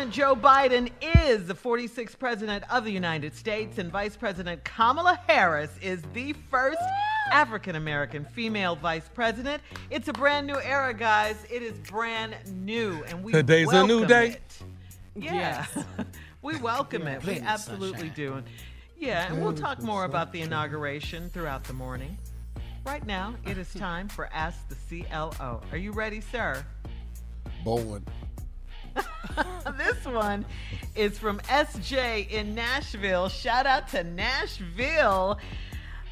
President Joe Biden is the 46th president of the United States, and Vice President Kamala Harris is the first African American female vice president. It's a brand new era, guys. It is brand new, and we Today's a new day. it. Yeah, we welcome it. We absolutely sunshine. do. And yeah, and we'll talk more about the inauguration throughout the morning. Right now, it is time for Ask the CLO. Are you ready, sir? Bowen. this one is from SJ in Nashville. Shout out to Nashville.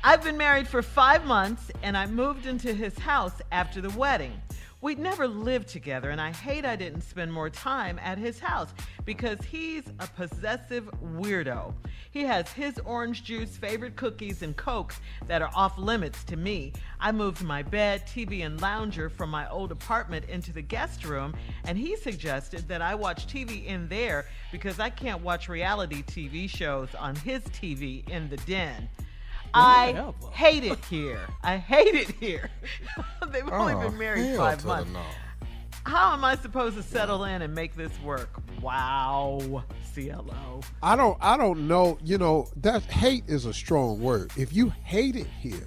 I've been married for five months and I moved into his house after the wedding. We'd never lived together, and I hate I didn't spend more time at his house because he's a possessive weirdo. He has his orange juice, favorite cookies, and cokes that are off limits to me. I moved my bed, TV, and lounger from my old apartment into the guest room, and he suggested that I watch TV in there because I can't watch reality TV shows on his TV in the den. I hate it here. I hate it here. They've only Oh, been married five months. no. How am I supposed to settle in and make this work? Wow, CLO. I don't I don't know, you know, that hate is a strong word. If you hate it here,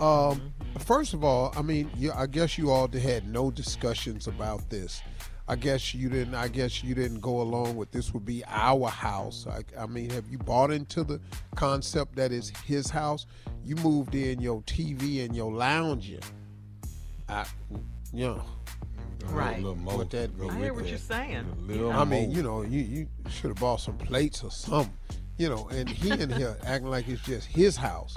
um, first of all, I mean, you, I guess you all had no discussions about this. I guess you didn't. I guess you didn't go along with this. Would be our house. I, I mean, have you bought into the concept that is his house? You moved in your TV and your lounger. I, you know, Right. little more what that I hear what you're saying. I mean, you know, you, you should have bought some plates or something, you know. And he in here acting like it's just his house,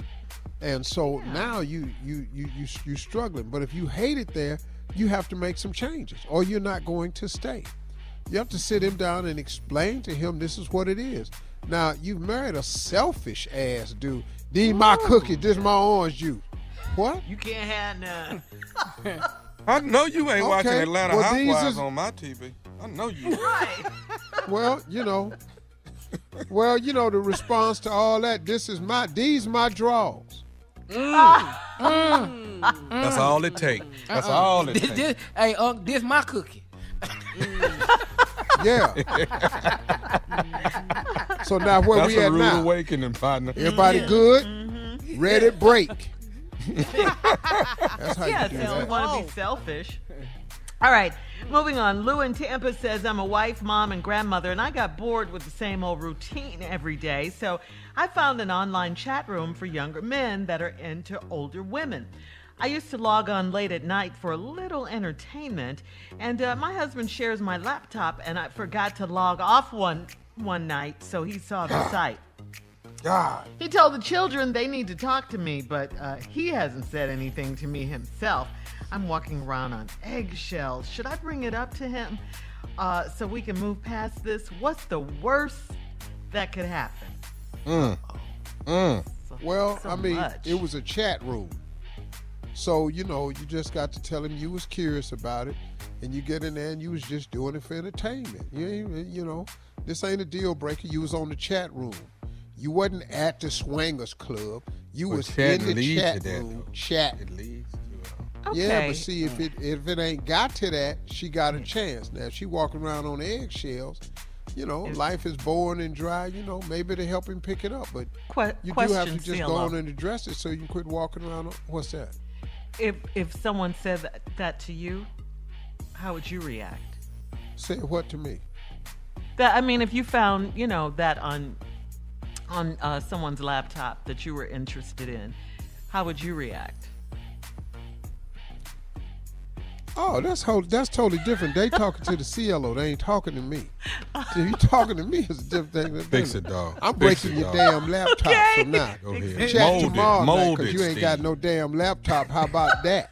and so now you you you you you struggling. But if you hate it there, you have to make some changes, or you're not going to stay. You have to sit him down and explain to him this is what it is. Now you've married a selfish ass dude. These my cookies, this my orange juice. What? You can't have none. I know you ain't watching Atlanta well, Housewives is- on my TV. I know you. right. Well, you know. Well, you know the response to all that. This is my these my draws. That's all it takes. That's all it This, takes. this, hey, Unc, this my cookie. Yeah. so now where That's we a at rude now? awakening, partner. Everybody good? Mm-hmm. Ready to break. That's how yes, you do you don't that. want to be selfish. All right, moving on. Lou in Tampa says, I'm a wife, mom, and grandmother, and I got bored with the same old routine every day. So I found an online chat room for younger men that are into older women. I used to log on late at night for a little entertainment, and uh, my husband shares my laptop, and I forgot to log off one one night, so he saw the site. God. He told the children they need to talk to me, but uh, he hasn't said anything to me himself. I'm walking around on eggshells. Should I bring it up to him uh, so we can move past this? What's the worst that could happen? Mm. Mm. Well, so I mean, much. it was a chat room. So, you know, you just got to tell him you was curious about it and you get in there and you was just doing it for entertainment. You, you know, this ain't a deal breaker. You was on the chat room. You wasn't at the swingers club. You But was chat in the chat to that, room though. chat. It leads to Okay. Yeah, but see if it if it ain't got to that, she got a chance. Now if she walking around on eggshells, you know, life is boring and dry. You know, maybe to help him pick it up, but Que- you do have to just go on and address it so you can quit walking around. On, what's that? If if someone said that, that to you, how would you react? Say what to me? That I mean, if you found you know that on on uh, someone's laptop that you were interested in, how would you react? Oh, that's whole, that's totally different. They talking to the CLO. They ain't talking to me. So you talking to me is a different thing. than Fix it, dog. I'm Fix breaking it, your dog. damn laptop. So now, Go ahead. chat Mold it. tomorrow Mold because you ain't got no damn laptop. How about that?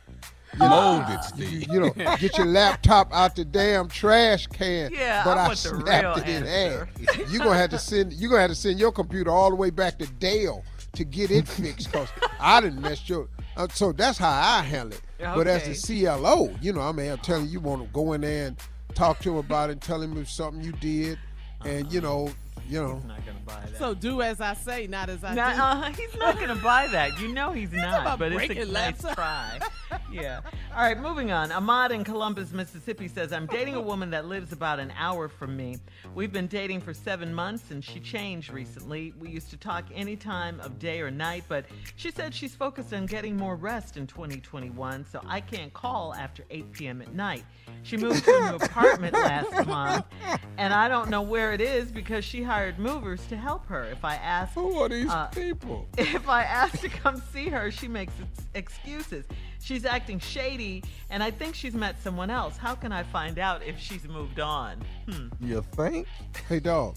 Mold it, Steve. You know, get your laptop out the damn trash can. Yeah, but I I, want the snapped real it in answer. half. You gonna have to send. You gonna have to send your computer all the way back to Dale to get it fixed because I didn't mess your. Uh, so that's how I handle it. But as the CLO, you know, I mean, I'm telling you, you want to go in there and talk to him about it, and tell him it's something you did, and you know, you know. Not gonna buy that. So do as I say, not as I Nah, do. uh, he's not gonna buy that. You know he's not. But it's a nice try. Yeah. All right, moving on. Ahmad in Columbus, Mississippi says, I'm dating a woman that lives about an hour from me. We've been dating for seven months and she changed recently. We used to talk any time of day or night, but she said she's focused on getting more rest in 2021, so I can't call after 8 p.m. at night. She moved to a new apartment last month, and I don't know where it is because she hired movers to help her. If I ask, Who are these uh, people? if I ask to come see her, she makes excuses. She's acting shady, and I think she's met someone else. How can I find out if she's moved on? Hmm. You think? Hey, dog,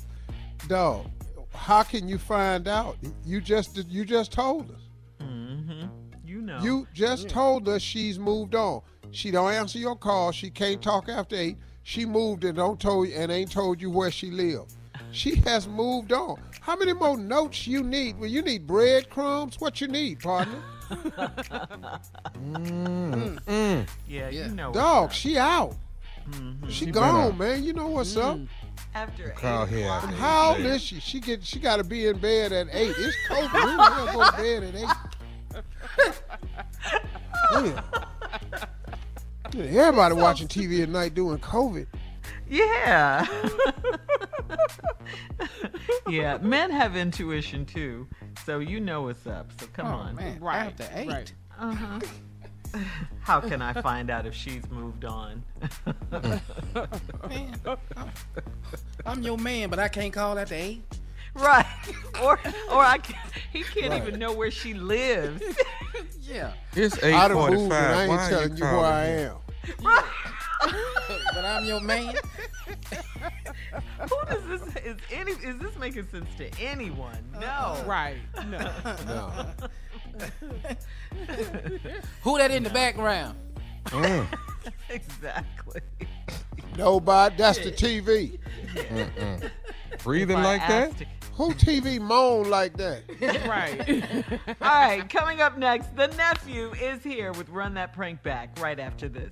dog. How can you find out? You just you just told us. Mm-hmm. You know. You just told us she's moved on. She don't answer your call. She can't talk after eight. She moved and don't told you and ain't told you where she live. She has moved on. How many more notes you need? Well, you need breadcrumbs. What you need, partner? Mm. yeah, you know. Dog, she out. Mhm. She, She gone, been man. You know what's up. After Call eight here o'clock. after How old is she? She get she got to be in bed at eight. It's COVID. We don't gotta go to bed at eight. Damn. Yeah, Everybody watching TV at night doing COVID. Yeah. yeah, men have intuition too, so you know what's up. So come Oh, on. man. Right, After eight. right. Uh-huh. How can I find out if she's moved on? Man, I'm, I'm your man, but I can't call after eight. right. Or or I can't, he can't even know where she lives. Yeah. It's I done moved and 845. I ain't telling you where calling I me? am. But I'm your man. Who does this is any is this making sense to anyone? No. Right. No. No. Who that in the background? Mm. exactly. Nobody. That's the TV. Mm-mm. Breathing like that? asked- Who TV moan like that? right. All right, coming up next, the nephew is here with Run That Prank Back right after this.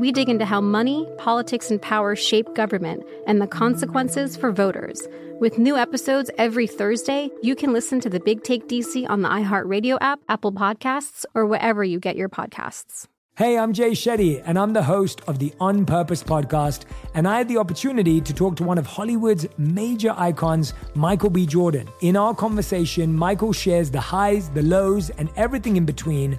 We dig into how money, politics, and power shape government and the consequences for voters. With new episodes every Thursday, you can listen to the Big Take DC on the iHeartRadio app, Apple Podcasts, or wherever you get your podcasts. Hey, I'm Jay Shetty, and I'm the host of the On Purpose podcast. And I had the opportunity to talk to one of Hollywood's major icons, Michael B. Jordan. In our conversation, Michael shares the highs, the lows, and everything in between,